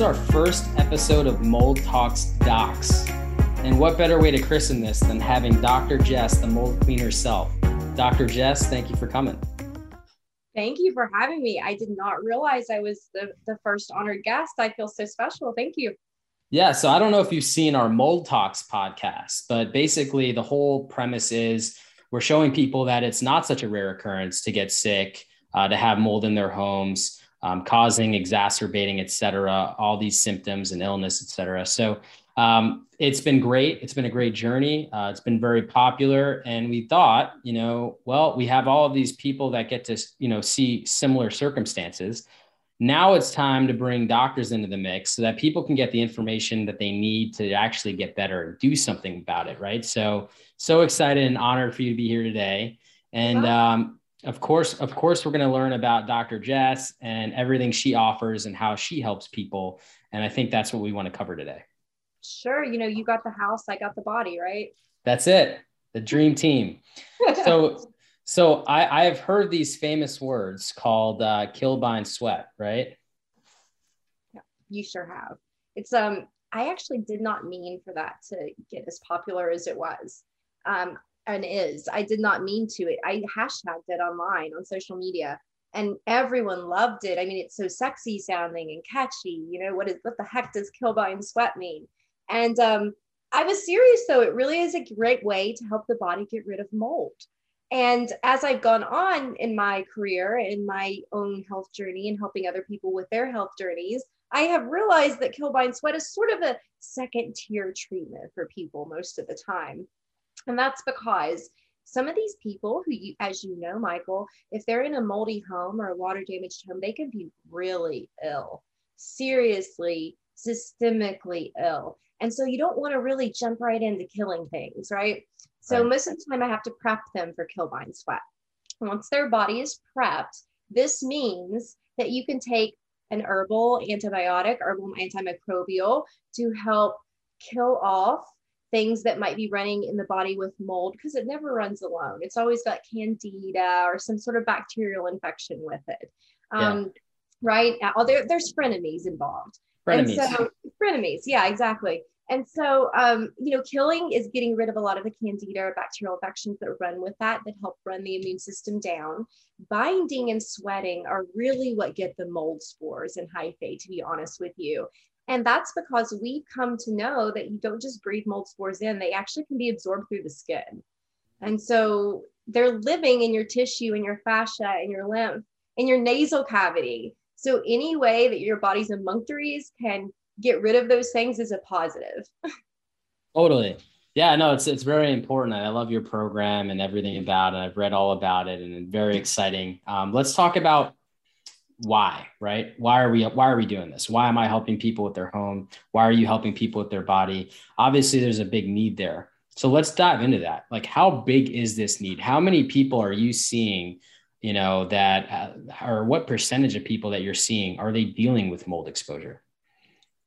is our first episode of Mold Talks Docs. And what better way to christen this than having Dr. Jess, the mold queen herself? Dr. Jess, thank you for coming. Thank you for having me. I did not realize I was the, the first honored guest. I feel so special. Thank you. Yeah. So I don't know if you've seen our Mold Talks podcast, but basically the whole premise is we're showing people that it's not such a rare occurrence to get sick, uh, to have mold in their homes, um, causing, exacerbating, et cetera, all these symptoms and illness, et cetera. So um, it's been great. It's been a great journey. Uh, it's been very popular. And we thought, you know, well, we have all of these people that get to, you know, see similar circumstances. Now it's time to bring doctors into the mix so that people can get the information that they need to actually get better and do something about it. Right. So, so excited and honored for you to be here today. And um, of course, of course, we're going to learn about Dr. Jess and everything she offers and how she helps people. And I think that's what we want to cover today. Sure. You know, you got the house, I got the body, right? That's it. The dream team. so, so I, I have heard these famous words called uh, kill, bind, sweat, right? Yeah, you sure have. It's, um, I actually did not mean for that to get as popular as it was. Um, and is. I did not mean to it. I hashtagged it online on social media and everyone loved it. I mean, it's so sexy sounding and catchy. You know, what is what the heck does kill and sweat mean? And um, I was serious though. It really is a great way to help the body get rid of mold. And as I've gone on in my career, in my own health journey, and helping other people with their health journeys, I have realized that kill bind sweat is sort of a second tier treatment for people most of the time. And that's because some of these people who you, as you know, Michael, if they're in a moldy home or a water damaged home, they can be really ill, seriously, systemically ill. And so you don't want to really jump right into killing things, right? So right. most of the time I have to prep them for kill bind sweat. Once their body is prepped, this means that you can take an herbal antibiotic, herbal antimicrobial to help kill off things that might be running in the body with mold because it never runs alone. It's always got candida or some sort of bacterial infection with it. Um, yeah. Right. Oh, there, there's frenemies involved. Frenemies. And so, frenemies. Yeah, exactly. And so, um, you know, killing is getting rid of a lot of the candida or bacterial infections that run with that, that help run the immune system down. Binding and sweating are really what get the mold spores and hyphae, to be honest with you. And that's because we've come to know that you don't just breathe mold spores in, they actually can be absorbed through the skin. And so they're living in your tissue, in your fascia, in your lymph, in your nasal cavity. So any way that your body's emunctories can get rid of those things is a positive. totally. Yeah, no, it's it's very important. I love your program and everything about it. I've read all about it and very exciting. Um, let's talk about why right? Why are we why are we doing this? Why am i helping people with their home? Why are you helping people with their body? Obviously there's a big need there. So let's dive into that. Like how big is this need? How many people are you seeing you know that uh, or what percentage of people that you're seeing are they dealing with mold exposure?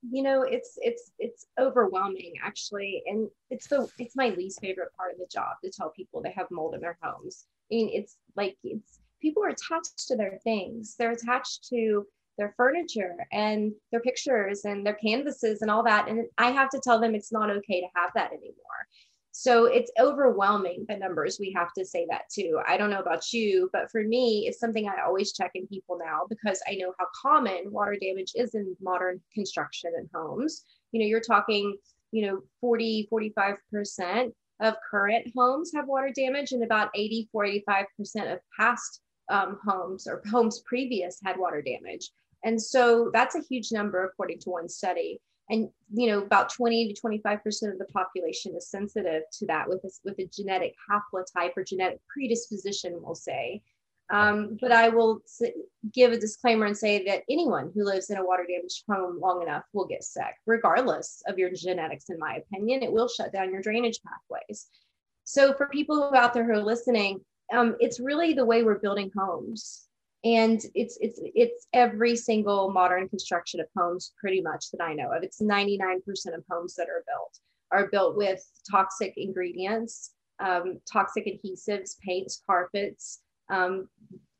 You know it's it's it's overwhelming actually. And it's the it's my least favorite part of the job to tell people they have mold in their homes. I mean it's like it's people are attached to their things. They're attached to their furniture and their pictures and their canvases and all that. And I have to tell them it's not okay to have that anymore. So it's overwhelming the numbers. We have to say that too. I don't know about you, but for me, it's something I always check in people now because I know how common water damage is in modern construction and homes. You know, you're talking, you know, 40, 45% of current homes have water damage and about 80, 45% of past um, homes or homes previous had water damage. And so that's a huge number according to one study. And you know, about 20 to 25% of the population is sensitive to that with a, with a genetic haplotype or genetic predisposition, we'll say. Um, but I will give a disclaimer and say that anyone who lives in a water damaged home long enough will get sick, regardless of your genetics, in my opinion. It will shut down your drainage pathways. So, for people out there who are listening, um, it's really the way we're building homes. And it's it's it's every single modern construction of homes pretty much that i know of. It's 99% of homes that are built are built with toxic ingredients um, toxic adhesives paints carpets um,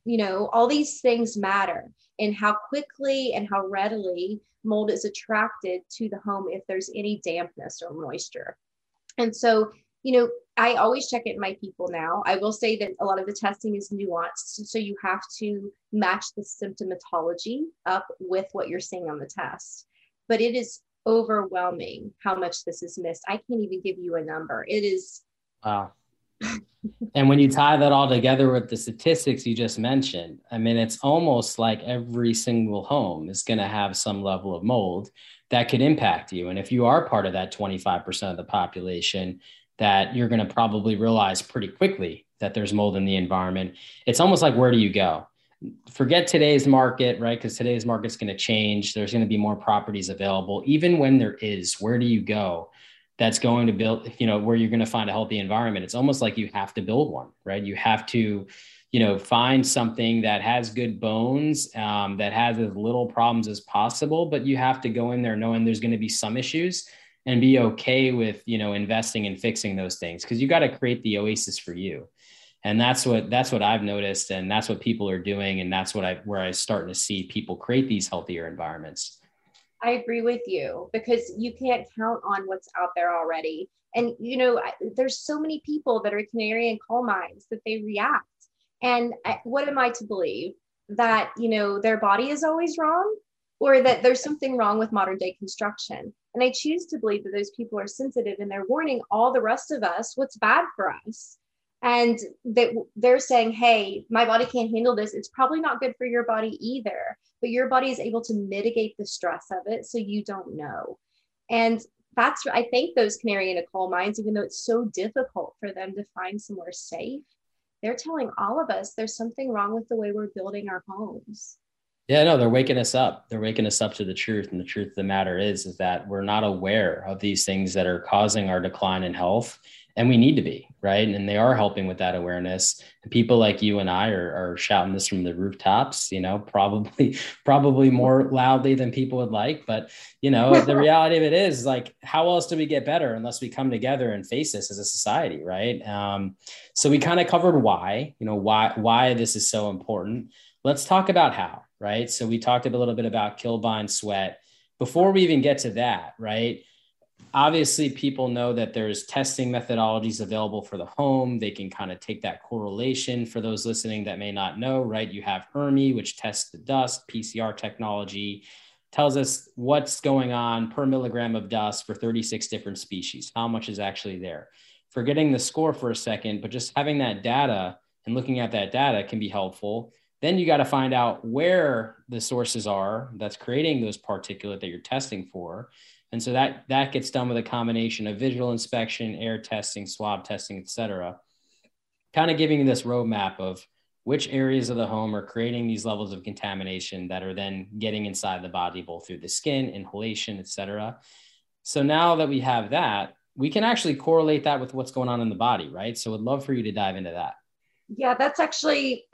you know, all these things matter. And how quickly and how readily mold is attracted to the home if there's any dampness or moisture. And so, you know, I always check it in my people now. I will say that a lot of the testing is nuanced. So you have to match the symptomatology up with what you're seeing on the test. But it is overwhelming how much this is missed. I can't even give you a number. It is. Wow. and when you tie that all together with the statistics you just mentioned, I mean, it's almost like every single home is going to have some level of mold that could impact you. And if you are part of that 25% of the population, that you're going to probably realize pretty quickly that there's mold in the environment. It's almost like where do you go? Forget today's market, right? Because today's market's going to change. There's going to be more properties available. Even when there is, where do you go? That's going to build, you know, where you're going to find a healthy environment. It's almost like you have to build one, right? You have to, you know, find something that has good bones, um, that has as little problems as possible, but you have to go in there knowing there's going to be some issues and be okay with you know investing and fixing those things because you got to create the oasis for you. And that's what that's what i've noticed and that's what people are doing and that's what i where i starting to see people create these healthier environments. I agree with you because you can't count on what's out there already. And you know there's so many people that are canary in coal mines that they react. And what am i to believe? That you know their body is always wrong or that there's something wrong with modern day construction. And I choose to believe that those people are sensitive and they're warning all the rest of us what's bad for us. And that they're saying, hey, my body can't handle this. It's probably not good for your body either, but your body is able to mitigate the stress of it so you don't know. And that's, I think, those canary in a coal mines, even though it's so difficult for them to find somewhere safe, they're telling all of us there's something wrong with the way we're building our homes. Yeah, no, they're waking us up. They're waking us up to the truth. And the truth of the matter is, is that we're not aware of these things that are causing our decline in health. And we need to be, right? And they are helping with that awareness. And people like you and I are, are shouting this from the rooftops, you know, probably, probably more loudly than people would like. But, you know, the reality of it is like, how else do we get better unless we come together and face this as a society, right? Um, so we kind of covered why, you know, why, why this is so important. Let's talk about how right? So we talked a little bit about kill, bind, sweat. Before we even get to that, right? Obviously, people know that there's testing methodologies available for the home. They can kind of take that correlation for those listening that may not know, right? You have ERMI, which tests the dust, PCR technology, tells us what's going on per milligram of dust for 36 different species, how much is actually there. Forgetting the score for a second, but just having that data and looking at that data can be helpful. Then you got to find out where the sources are that's creating those particulate that you're testing for. And so that that gets done with a combination of visual inspection, air testing, swab testing, et cetera. Kind of giving you this roadmap of which areas of the home are creating these levels of contamination that are then getting inside the body, both through the skin, inhalation, et cetera. So now that we have that, we can actually correlate that with what's going on in the body, right? So I'd love for you to dive into that. Yeah, that's actually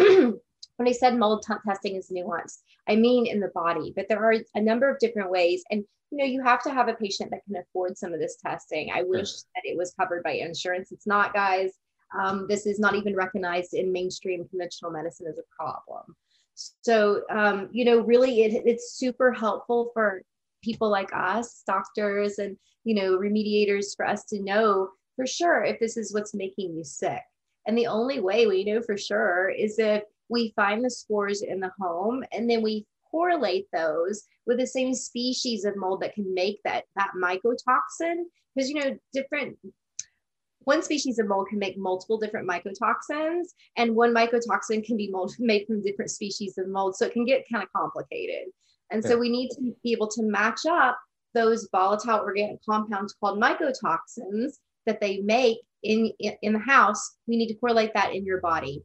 when I said mold t- testing is nuanced, I mean in the body, but there are a number of different ways. And you know, you have to have a patient that can afford some of this testing. I wish that it was covered by insurance. It's not, guys. Um, this is not even recognized in mainstream conventional medicine as a problem. So, um, you know, really, it, it's super helpful for people like us, doctors, and you know, remediators, for us to know for sure if this is what's making you sick. And the only way we know for sure is if we find the spores in the home and then we correlate those with the same species of mold that can make that that mycotoxin. Because you know different one species of mold can make multiple different mycotoxins and one mycotoxin can be mold, made from different species of mold so it can get kind of complicated. And so we need to be able to match up those volatile organic compounds called mycotoxins that they make in, in the house. We need to correlate that in your body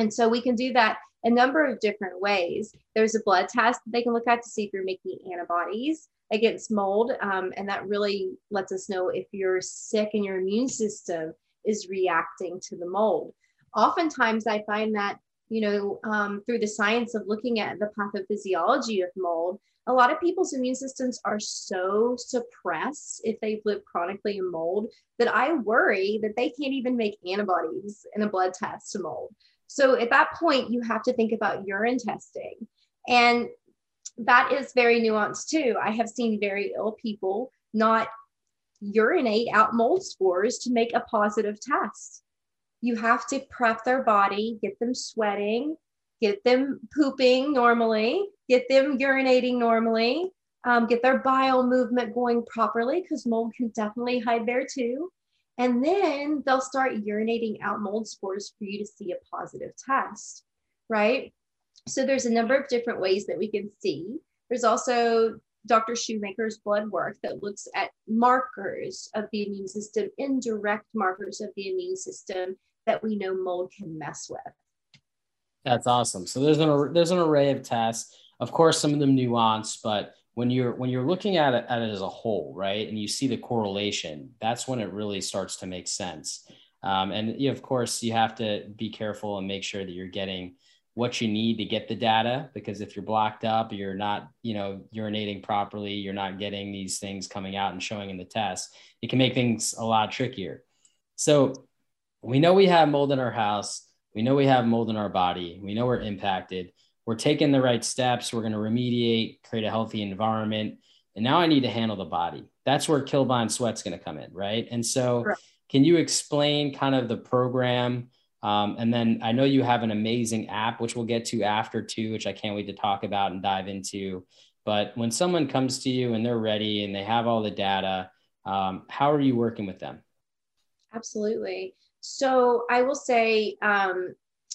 and so we can do that a number of different ways. There's a blood test that they can look at to see if you're making antibodies against mold. Um, and that really lets us know if you're sick and your immune system is reacting to the mold. Oftentimes, I find that, you know, um, through the science of looking at the pathophysiology of mold, a lot of people's immune systems are so suppressed if they've lived chronically in mold that I worry that they can't even make antibodies in a blood test to mold. So at that point, you have to think about urine testing. And that is very nuanced too. I have seen very ill people not urinate out mold spores to make a positive test. You have to prep their body, get them sweating, get them pooping normally, get them urinating normally, um, get their bile movement going properly because mold can definitely hide there too. And then they'll start urinating out mold spores for you to see a positive test, right? So there's a number of different ways that we can see. There's also Dr. Shoemaker's blood work that looks at markers of the immune system, indirect markers of the immune system that we know mold can mess with. That's awesome. So there's an there's an array of tests. Of course, some of them nuanced, but when you're when you're looking at it, at it as a whole, right, and you see the correlation, that's when it really starts to make sense. Um, and you, of course, you have to be careful and make sure that you're getting what you need to get the data because if you're blocked up you're not you know urinating properly you're not getting these things coming out and showing in the test it can make things a lot trickier so we know we have mold in our house we know we have mold in our body we know we're impacted we're taking the right steps we're going to remediate create a healthy environment and now i need to handle the body that's where kill bind sweat's going to come in right and so can you explain kind of the program um, and then I know you have an amazing app, which we'll get to after too, which I can't wait to talk about and dive into. But when someone comes to you and they're ready and they have all the data, um, how are you working with them? Absolutely. So I will say, um,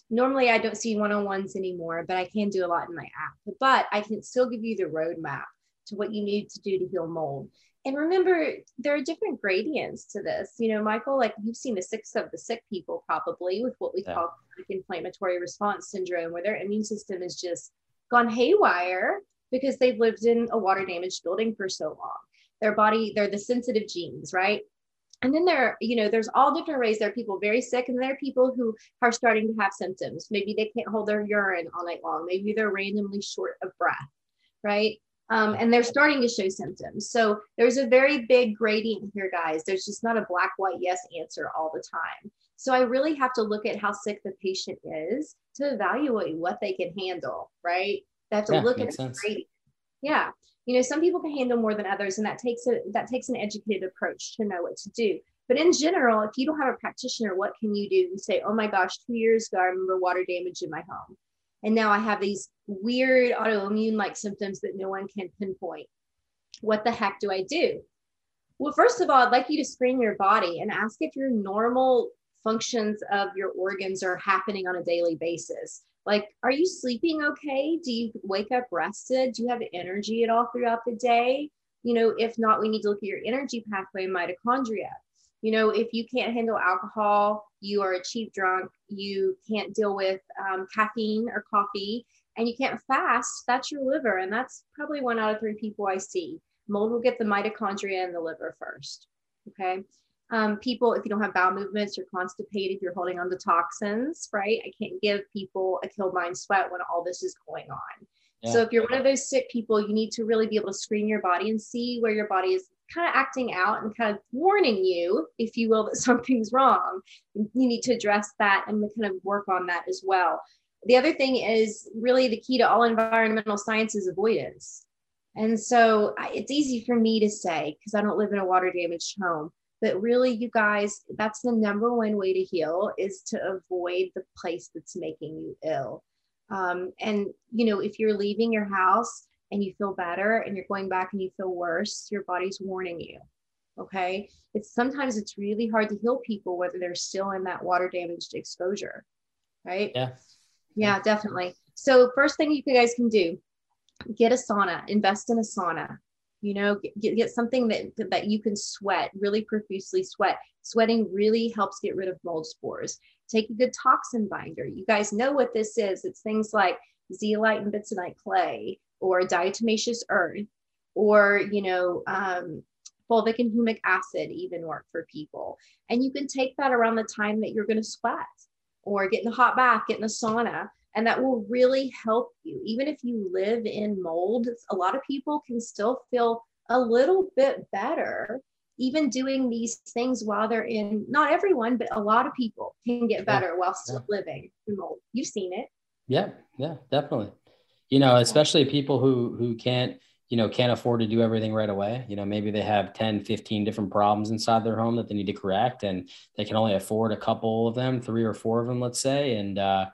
normally I don't see one on ones anymore, but I can do a lot in my app. But I can still give you the roadmap to what you need to do to heal mold and remember there are different gradients to this you know michael like you've seen the six of the sick people probably with what we yeah. call inflammatory response syndrome where their immune system is just gone haywire because they've lived in a water damaged building for so long their body they're the sensitive genes right and then there you know there's all different ways there are people very sick and there are people who are starting to have symptoms maybe they can't hold their urine all night long maybe they're randomly short of breath right um, and they're starting to show symptoms. So there's a very big gradient here, guys. There's just not a black, white, yes answer all the time. So I really have to look at how sick the patient is to evaluate what they can handle, right? They have to yeah, look at the gradient. Yeah. You know, some people can handle more than others, and that takes a that takes an educated approach to know what to do. But in general, if you don't have a practitioner, what can you do? You say, oh my gosh, two years ago, I remember water damage in my home. And now I have these weird autoimmune like symptoms that no one can pinpoint. What the heck do I do? Well, first of all, I'd like you to screen your body and ask if your normal functions of your organs are happening on a daily basis. Like, are you sleeping okay? Do you wake up rested? Do you have energy at all throughout the day? You know, if not, we need to look at your energy pathway mitochondria you know, if you can't handle alcohol, you are a cheap drunk, you can't deal with um, caffeine or coffee, and you can't fast, that's your liver. And that's probably one out of three people I see. Mold will get the mitochondria in the liver first. Okay. Um, people, if you don't have bowel movements, you're constipated, you're holding on to toxins, right? I can't give people a Kill bind sweat when all this is going on. Yeah. So if you're one of those sick people, you need to really be able to screen your body and see where your body is kind of acting out and kind of warning you, if you will, that something's wrong. You need to address that and kind of work on that as well. The other thing is really the key to all environmental science is avoidance. And so it's easy for me to say because I don't live in a water damaged home. But really, you guys, that's the number one way to heal is to avoid the place that's making you ill. Um, and, you know, if you're leaving your house, and you feel better and you're going back and you feel worse, your body's warning you. Okay. It's sometimes it's really hard to heal people whether they're still in that water damaged exposure. Right. Yeah. Yeah, definitely. So, first thing you guys can do get a sauna, invest in a sauna. You know, get, get something that, that you can sweat, really profusely sweat. Sweating really helps get rid of mold spores. Take a good toxin binder. You guys know what this is. It's things like zeolite and bentonite clay, or diatomaceous earth or you know um, fulvic and humic acid even work for people and you can take that around the time that you're going to sweat or get in a hot bath get in a sauna and that will really help you. Even if you live in mold a lot of people can still feel a little bit better even doing these things while they're in not everyone but a lot of people can get better yeah. while still yeah. living in mold. You've seen it. Yeah yeah definitely. You know especially people who who can't you know can't afford to do everything right away. You know maybe they have 10 15 different problems inside their home that they need to correct and they can only afford a couple of them three or four of them let's say and uh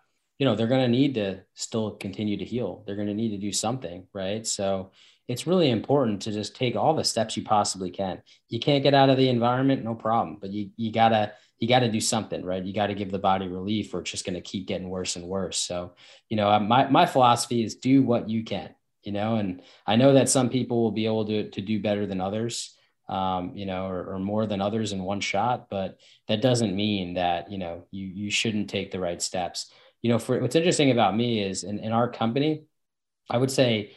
you know they're going to need to still continue to heal they're going to need to do something right so it's really important to just take all the steps you possibly can. You can't get out of the environment, no problem, but you you gotta you gotta do something, right? You got to give the body relief, or it's just going to keep getting worse and worse. So, you know, my my philosophy is do what you can, you know, and I know that some people will be able to to do better than others. Um, you know, or, or more than others in one shot, but that doesn't mean that you know you you shouldn't take the right steps. You know, for what's interesting about me is in, in our company, I would say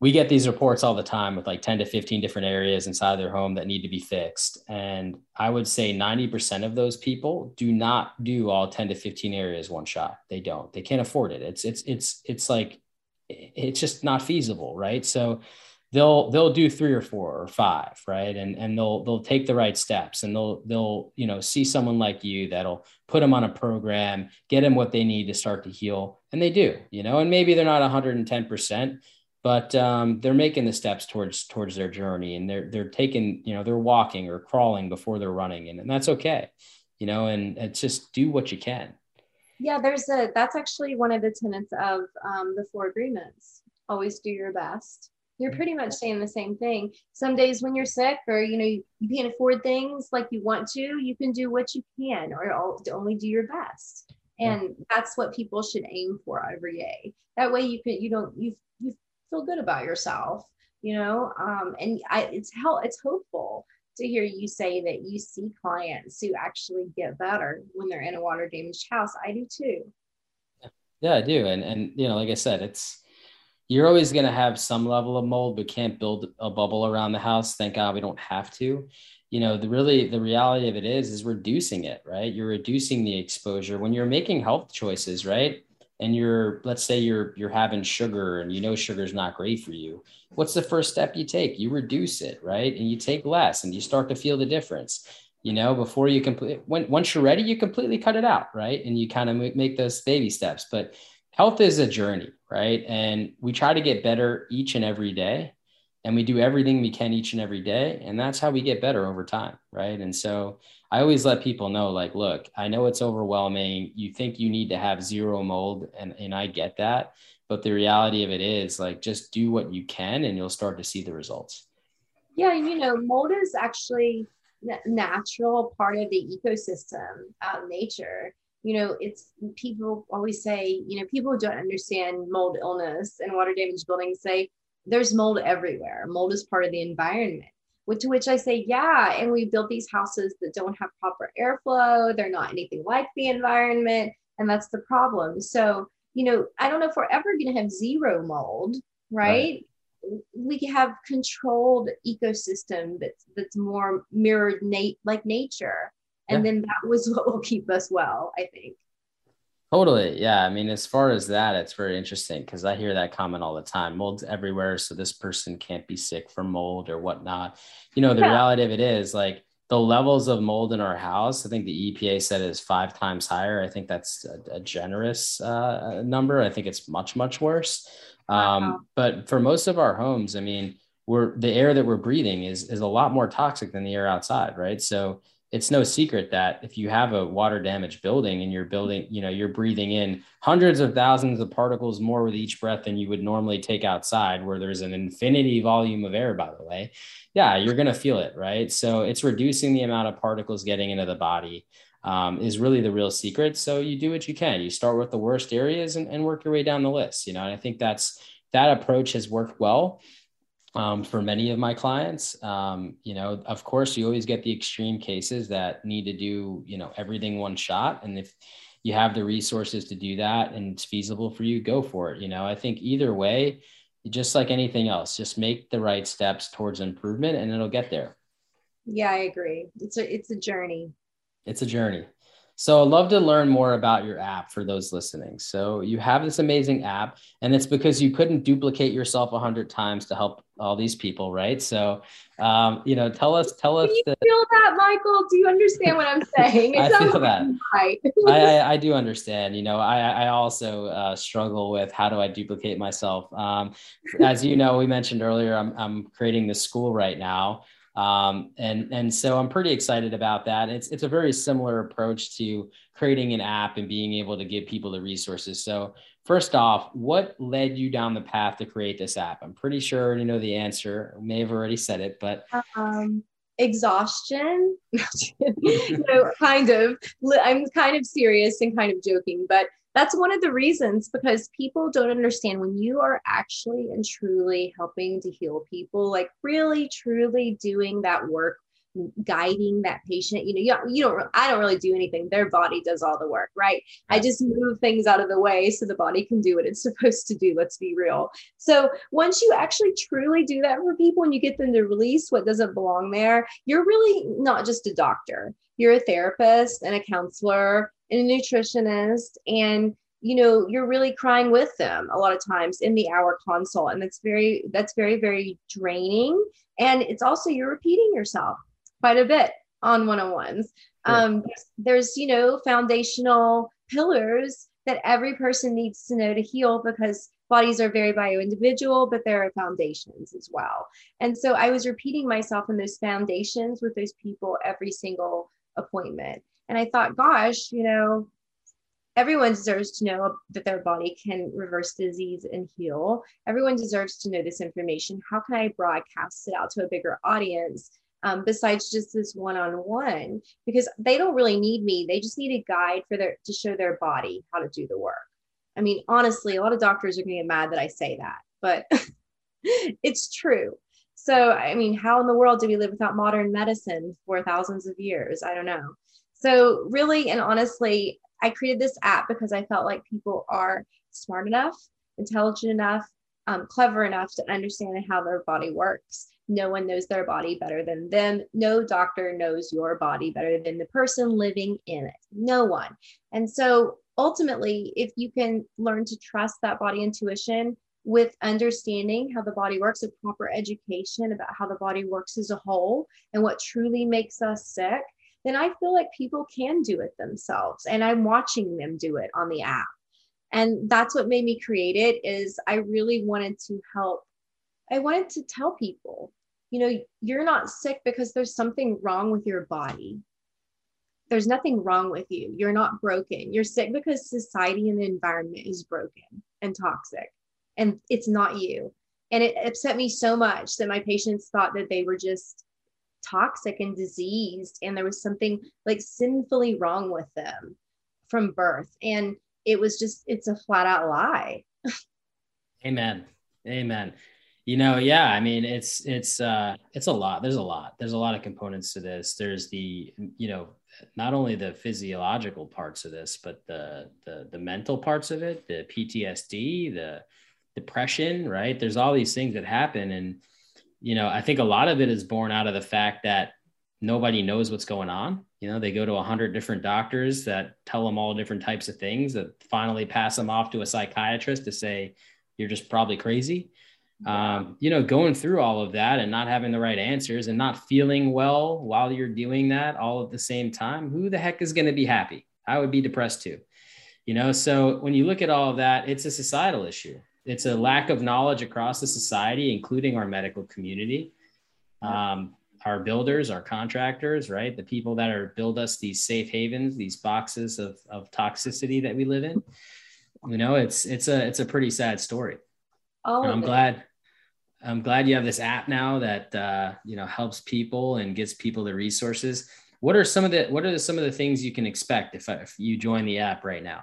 we get these reports all the time with like 10 to 15 different areas inside their home that need to be fixed. And I would say 90% of those people do not do all 10 to 15 areas one shot. They don't. They can't afford it. It's it's it's it's like it's just not feasible, right? So they'll they'll do three or four or five, right? And and they'll they'll take the right steps and they'll they'll, you know, see someone like you that'll put them on a program, get them what they need to start to heal. And they do, you know, and maybe they're not 110%, but um, they're making the steps towards towards their journey and they're they're taking you know they're walking or crawling before they're running and, and that's okay you know and it's just do what you can yeah there's a that's actually one of the tenets of um, the four agreements always do your best you're pretty much saying the same thing. Some days when you're sick or you know you, you can't afford things like you want to you can do what you can or only do your best. And yeah. that's what people should aim for every day. That way you can you don't you you feel good about yourself you know? Um, and I, it's help it's hopeful to hear you say that you see clients who actually get better when they're in a water damaged house. I do too. Yeah i do. And and you know like i said it's you're always going to have some level of mold but can't build a bubble around the house. Thank god we don't have to. You know the really the reality of it is is reducing it right? You're reducing the exposure. When you're making health choices right and you're let's say you're you're having sugar and you know sugar is not great for you what's the first step you take? You reduce it right? And you take less and you start to feel the difference. You know before you complete when once you're ready you completely cut it out right? And you kind of make those baby steps. But health is a journey right? And we try to get better each and every day and we do everything we can each and every day and that's how we get better over time right? And so i always let people know like look i know it's overwhelming. You think you need to have zero mold and, and i get that but the reality of it is like just do what you can and you'll start to see the results. Yeah you know mold is actually natural part of the ecosystem of nature you know it's people always say you know people don't understand mold illness and water damage buildings say there's mold everywhere. Mold is part of the environment. to which I say, yeah. And we built these houses that don't have proper airflow. They're not anything like the environment. And that's the problem. So, you know, I don't know if we're ever going to have zero mold, right? right? We have controlled ecosystem that's that's more mirrored nat- like nature. And yeah. then that was what will keep us well, I think. Totally. Yeah. I mean, as far as that, it's very interesting because I hear that comment all the time. Mold's everywhere. So this person can't be sick from mold or whatnot. You know, the yeah. reality of it is like the levels of mold in our house, I think the EPA said is five times higher. I think that's a, a generous uh, number. I think it's much, much worse. Um, wow. But for most of our homes, I mean, we're the air that we're breathing is is a lot more toxic than the air outside, right? So it's no secret that if you have a water damaged building and you're building, you know, you're breathing in hundreds of thousands of particles more with each breath than you would normally take outside, where there's an infinity volume of air, by the way. Yeah, you're going to feel it, right? So it's reducing the amount of particles getting into the body um, is really the real secret. So you do what you can. You start with the worst areas and, and work your way down the list, you know, and I think that's that approach has worked well um, for many of my clients. Um, you know, of course, you always get the extreme cases that need to do, you know, everything one shot. And if you have the resources to do that and it's feasible for you, go for it. You know, I think either way, just like anything else, just make the right steps towards improvement and it'll get there. Yeah, I agree. It's a it's a journey. It's a journey. So I'd love to learn more about your app for those listening. So you have this amazing app, and it's because you couldn't duplicate yourself a hundred times to help all these people, right? So, um, you know, tell us, tell us. Do you the... feel that, Michael? Do you understand what I'm saying? I feel that. Right. I, I, I, do understand. You know, I, I also uh, struggle with how do I duplicate myself. Um, as you know, we mentioned earlier, I'm, I'm creating this school right now. Um, and and so I'm pretty excited about that. It's it's a very similar approach to creating an app and being able to give people the resources. So first off, what led you down the path to create this app? I'm pretty sure you know the answer. I may have already said it, but um, exhaustion. no, kind of. I'm kind of serious and kind of joking, but that's one of the reasons because people don't understand when you are actually and truly helping to heal people, like really truly doing that work, guiding that patient. You know, you, you don't, I don't really do anything. Their body does all the work, right? I just move things out of the way so the body can do what it's supposed to do. Let's be real. So once you actually truly do that for people and you get them to release what doesn't belong there, you're really not just a doctor. You're a therapist and a counselor and a nutritionist and you know you're really crying with them a lot of times in the hour consult and that's very that's very very draining and it's also you're repeating yourself quite a bit on one-on-ones um, there's, there's you know foundational pillars that every person needs to know to heal because bodies are very bio individual but there are foundations as well and so i was repeating myself in those foundations with those people every single appointment and I thought, gosh, you know, everyone deserves to know that their body can reverse disease and heal. Everyone deserves to know this information. How can I broadcast it out to a bigger audience? Um, besides just this one-on-one because they don't really need me. They just need a guide for their to show their body how to do the work. I mean honestly a lot of doctors are going to get mad that i say that but it's true. So i mean how in the world do we live without modern medicine for thousands of years? I don't know. So, really and honestly, I created this app because I felt like people are smart enough, intelligent enough, um, clever enough to understand how their body works. No one knows their body better than them. No doctor knows your body better than the person living in it. No one. And so ultimately, if you can learn to trust that body intuition with understanding how the body works, with proper education about how the body works as a whole and what truly makes us sick, then I feel like people can do it themselves. And I'm watching them do it on the app. And that's what made me create it is I really wanted to help. I wanted to tell people, you know, you're not sick because there's something wrong with your body. There's nothing wrong with you. You're not broken. You're sick because society and the environment is broken and toxic. And it's not you. And it upset me so much that my patients thought that they were just toxic and diseased and there was something like sinfully wrong with them from birth and it was just it's a flat out lie amen amen you know yeah i mean it's it's uh it's a lot there's a lot there's a lot of components to this there's the you know not only the physiological parts of this but the the the mental parts of it the ptsd the depression right there's all these things that happen and you know, I think a lot of it is born out of the fact that nobody knows what's going on. You know, they go to a hundred different doctors that tell them all different types of things that finally pass them off to a psychiatrist to say, you're just probably crazy. Um, you know, going through all of that and not having the right answers and not feeling well while you're doing that all at the same time, who the heck is going to be happy? I would be depressed too. You know, so when you look at all of that, it's a societal issue it's a lack of knowledge across the society, including our medical community, um, our builders, our contractors, right? The people that are build us these safe havens, these boxes of, of toxicity that we live in. You know, it's it's a it's a pretty sad story. Oh, I'm glad I'm glad you have this app now that uh, you know helps people and gives people the resources. What are some of the what are some of the things you can expect if, if you join the app right now?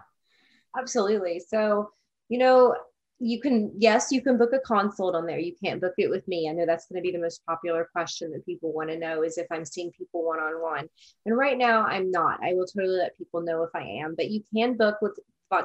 Absolutely. So, you know, you can yes you can book a consult on there you can't book it with me i know that's going to be the most popular question that people want to know is if i'm seeing people one-on-one and right now i'm not i will totally let people know if i am but you can book with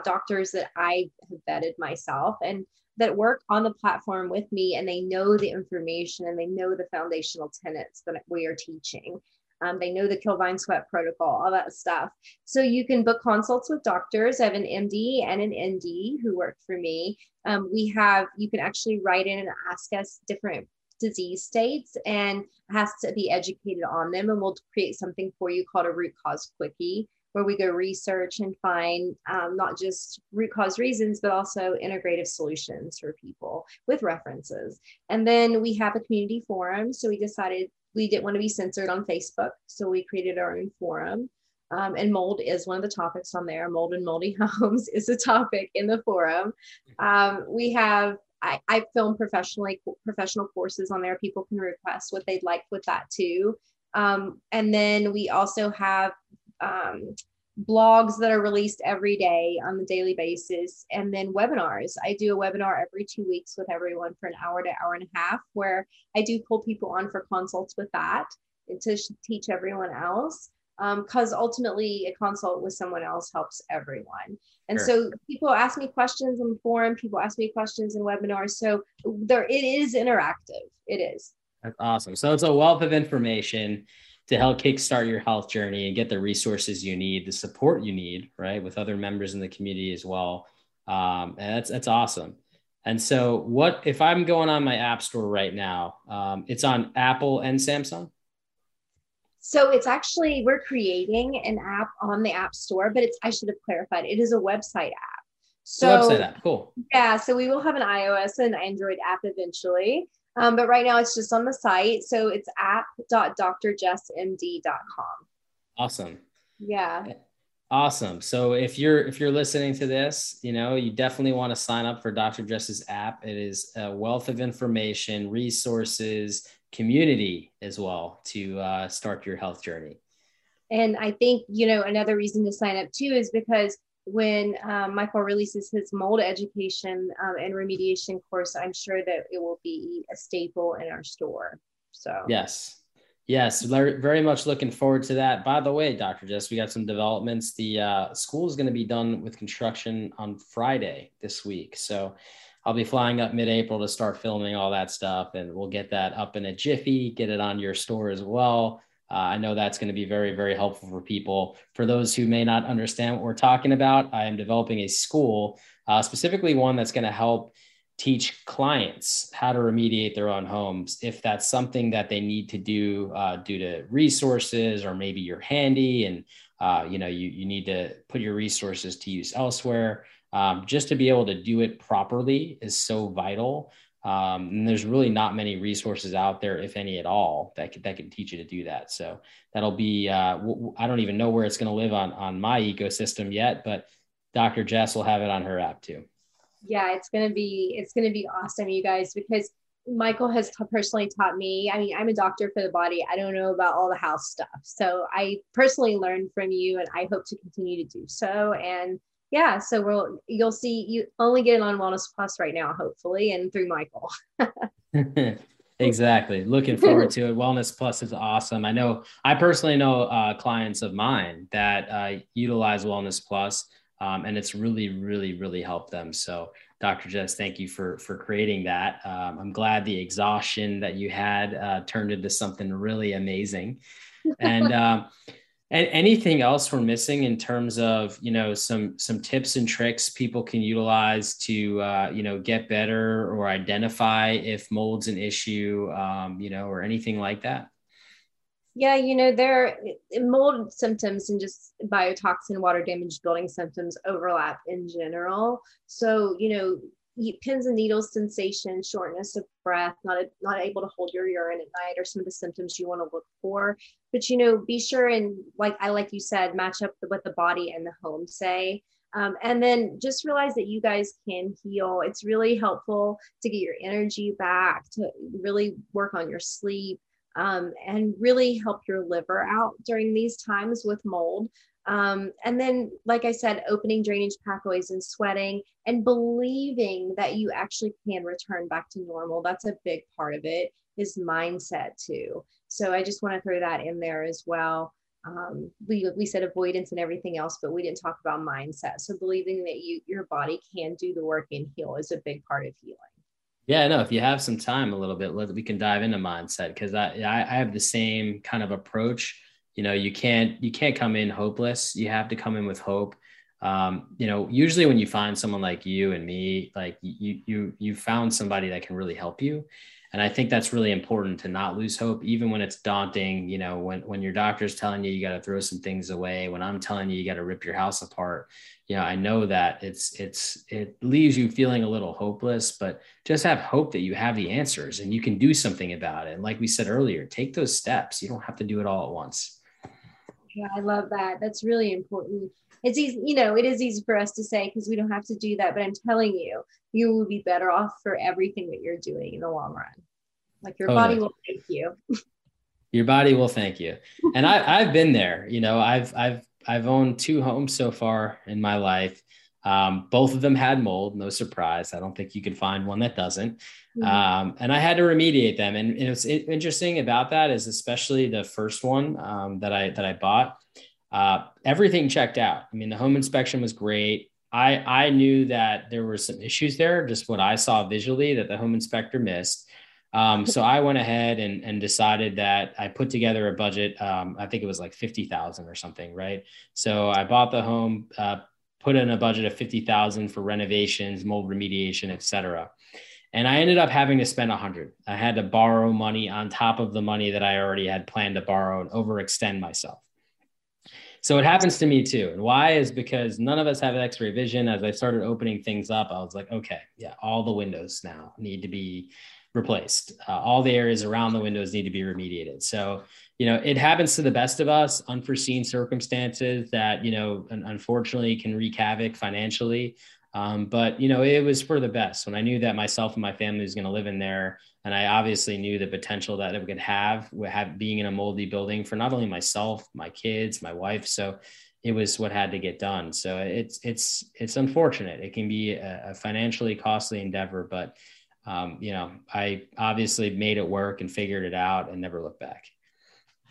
doctors that i have vetted myself and that work on the platform with me and they know the information and they know the foundational tenets that we are teaching Um, they know the kill bind sweat protocol, all that stuff. So you can book consults with doctors. I have an MD and an ND who work for me. Um, we have, you can actually write in and ask us different disease states and has to be educated on them. And we'll create something for you called a root cause quickie where we go research and find um, not just root cause reasons, but also integrative solutions for people with references. And then we have a community forum. So we decided we didn't want to be censored on Facebook. So we created our own forum. Um, and mold is one of the topics on there. Mold and moldy homes is a topic in the forum. Um, we have I, I film professionally professional courses on there. People can request what they'd like with that too. Um, and then we also have um, blogs that are released every day on the daily basis and then webinars. I do a webinar every two weeks with everyone for an hour to hour and a half where i do pull people on for consults with that to teach everyone else because um, ultimately a consult with someone else helps everyone. And sure. so people ask me questions in the forum people ask me questions in webinars so there it is interactive. It is. That's awesome. So it's a wealth of information to help kickstart your health journey and get the resources you need, the support you need, right, with other members in the community as well. Um, and that's that's awesome. And so, what if I'm going on my app store right now? Um, it's on Apple and Samsung. So it's actually we're creating an app on the App Store, but it's I should have clarified. It is a website app. So website app, cool. Yeah, so we will have an iOS and Android app eventually. Um, but right now it's just on the site. So it's app.drjessmd.com. Awesome. Yeah. Awesome. So if you're if you're listening to this, you know, you definitely want to sign up for Dr. Jess's app. It is a wealth of information, resources, community as well to uh, start your health journey. And I think, you know, another reason to sign up too is because when um, Michael releases his mold education um, and remediation course, I'm sure that it will be a staple in our store. So, yes. Yes, very much looking forward to that. By the way, Dr. Jess, we got some developments. The uh, school is going to be done with construction on Friday this week. So I'll be flying up mid April to start filming all that stuff, and we'll get that up in a jiffy, get it on your store as well. Uh, I know that's going to be very, very helpful for people. For those who may not understand what we're talking about, I am developing a school, uh, specifically one that's going to help teach clients how to remediate their own homes if that's something that they need to do uh, due to resources or maybe you're handy and uh, you know you, you need to put your resources to use elsewhere um, just to be able to do it properly is so vital um, and there's really not many resources out there, if any at all, that could, that can teach you to do that. So that'll be, uh, don't even know where it's going to live on, on my ecosystem yet, but Dr. Jess will have it on her app too. Yeah, it's going to be, it's going to be awesome, you guys, because Michael has t- personally taught me. I mean, I'm a doctor for the body. I don't know about all the house stuff. So I personally learned from you and I hope to continue to do so. And yeah, so we'll you'll see you only get it on Wellness Plus right now, hopefully, and through Michael. exactly. Looking forward to it. Wellness Plus is awesome. I know I personally know uh, clients of mine that uh, utilize Wellness Plus, um, and it's really, really, really helped them. So, Dr. Jess, thank you for for creating that. Um, I'm glad the exhaustion that you had uh, turned into something really amazing, and. And anything else we're missing in terms of you know some some tips and tricks people can utilize to uh, you know get better or identify if mold's an issue, um, you know, or anything like that? Yeah, you know, there mold symptoms and just biotoxin water damage building symptoms overlap in general. So, you know, pins and needles sensation, shortness of breath, not a, not able to hold your urine at night, are some of the symptoms you want to look for. But you know, be sure and like I like you said, match up what the body and the home say. Um, and then just realize that you guys can heal. It's really helpful to get your energy back, to really work on your sleep, um, and really help your liver out during these times with mold. Um, and then, like I said, opening drainage pathways and sweating and believing that you actually can return back to normal. That's a big part of it is mindset too. So I just want to throw that in there as well. Um, we, we said avoidance and everything else, but we didn't talk about mindset. So believing that you your body can do the work and heal is a big part of healing. Yeah, no, if you have some time a little bit, we can dive into mindset because I, I have the same kind of approach you know you can't you can't come in hopeless. You have to come in with hope. Um, you know usually when you find someone like you and me like you you you found somebody that can really help you. And i think that's really important to not lose hope even when it's daunting you know when when your doctor's telling you you got to throw some things away when i'm telling you you got to rip your house apart. You know i know that it's it's it leaves you feeling a little hopeless but just have hope that you have the answers and you can do something about it. And like we said earlier take those steps. You don't have to do it all at once yeah, I love that. That's really important. It's easy, you know, it is easy for us to say because we don't have to do that. But I'm telling you, you will be better off for everything that you're doing in the long run. Like your totally. body will thank you. your body will thank you. And I, I've been there. You know, I've I've I've owned two homes so far in my life. Um, both of them had mold, no surprise. I don't think you could find one that doesn't. Mm-hmm. Um, and I had to remediate them. And, and what's interesting about that is especially the first one um, that I that I bought. Uh, everything checked out. I mean, the home inspection was great. I I knew that there were some issues there, just what I saw visually that the home inspector missed. Um, so I went ahead and, and decided that I put together a budget. Um, I think it was like 50,000 or something. Right. So I bought the home, uh, put in a budget of 50,000 for renovations, mold remediation, et cetera. And I ended up having to spend 100. I had to borrow money on top of the money that I already had planned to borrow and overextend myself. So it happens to me too. And why is because none of us have x-ray vision. As I started opening things up, I was like, okay, yeah, all the windows now need to be replaced. Uh, all the areas around the windows need to be remediated. So you know, it happens to the best of us, unforeseen circumstances that, you know, unfortunately can wreak havoc financially. Um, but, you know, it was for the best when I knew that myself and my family was going to live in there. And I obviously knew the potential that it could have, have being in a moldy building for not only myself, my kids, my wife. So it was what had to get done. So it's, it's, it's unfortunate. It can be a, a financially costly endeavor, but, um, you know, I obviously made it work and figured it out and never looked back.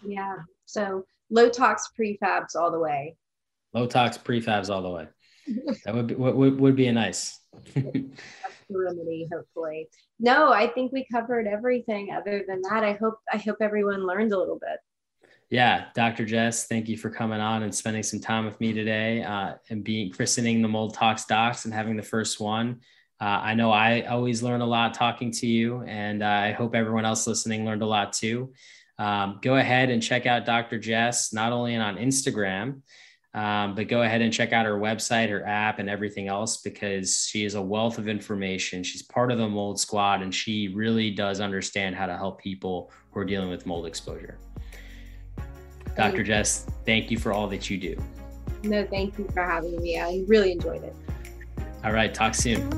Yeah. So low tox prefabs all the way. Low tox prefabs all the way. that would be would, would be a nice. remedy, hopefully. No, I think we covered everything. Other than that, I hope I hope everyone learned a little bit. Yeah, Dr. Jess, thank you for coming on and spending some time with me today uh, and being christening the Mold Talks Docs and having the first one. Uh, I know I always learn a lot talking to you, and uh, I hope everyone else listening learned a lot too um, go ahead and check out Dr. Jess, not only on Instagram, um, but go ahead and check out her website, her app, and everything else because she is a wealth of information. She's part of the mold squad and she really does understand how to help people who are dealing with mold exposure. Dr. Jess, thank you for all that you do. No, thank you for having me. I really enjoyed it. All right, talk soon.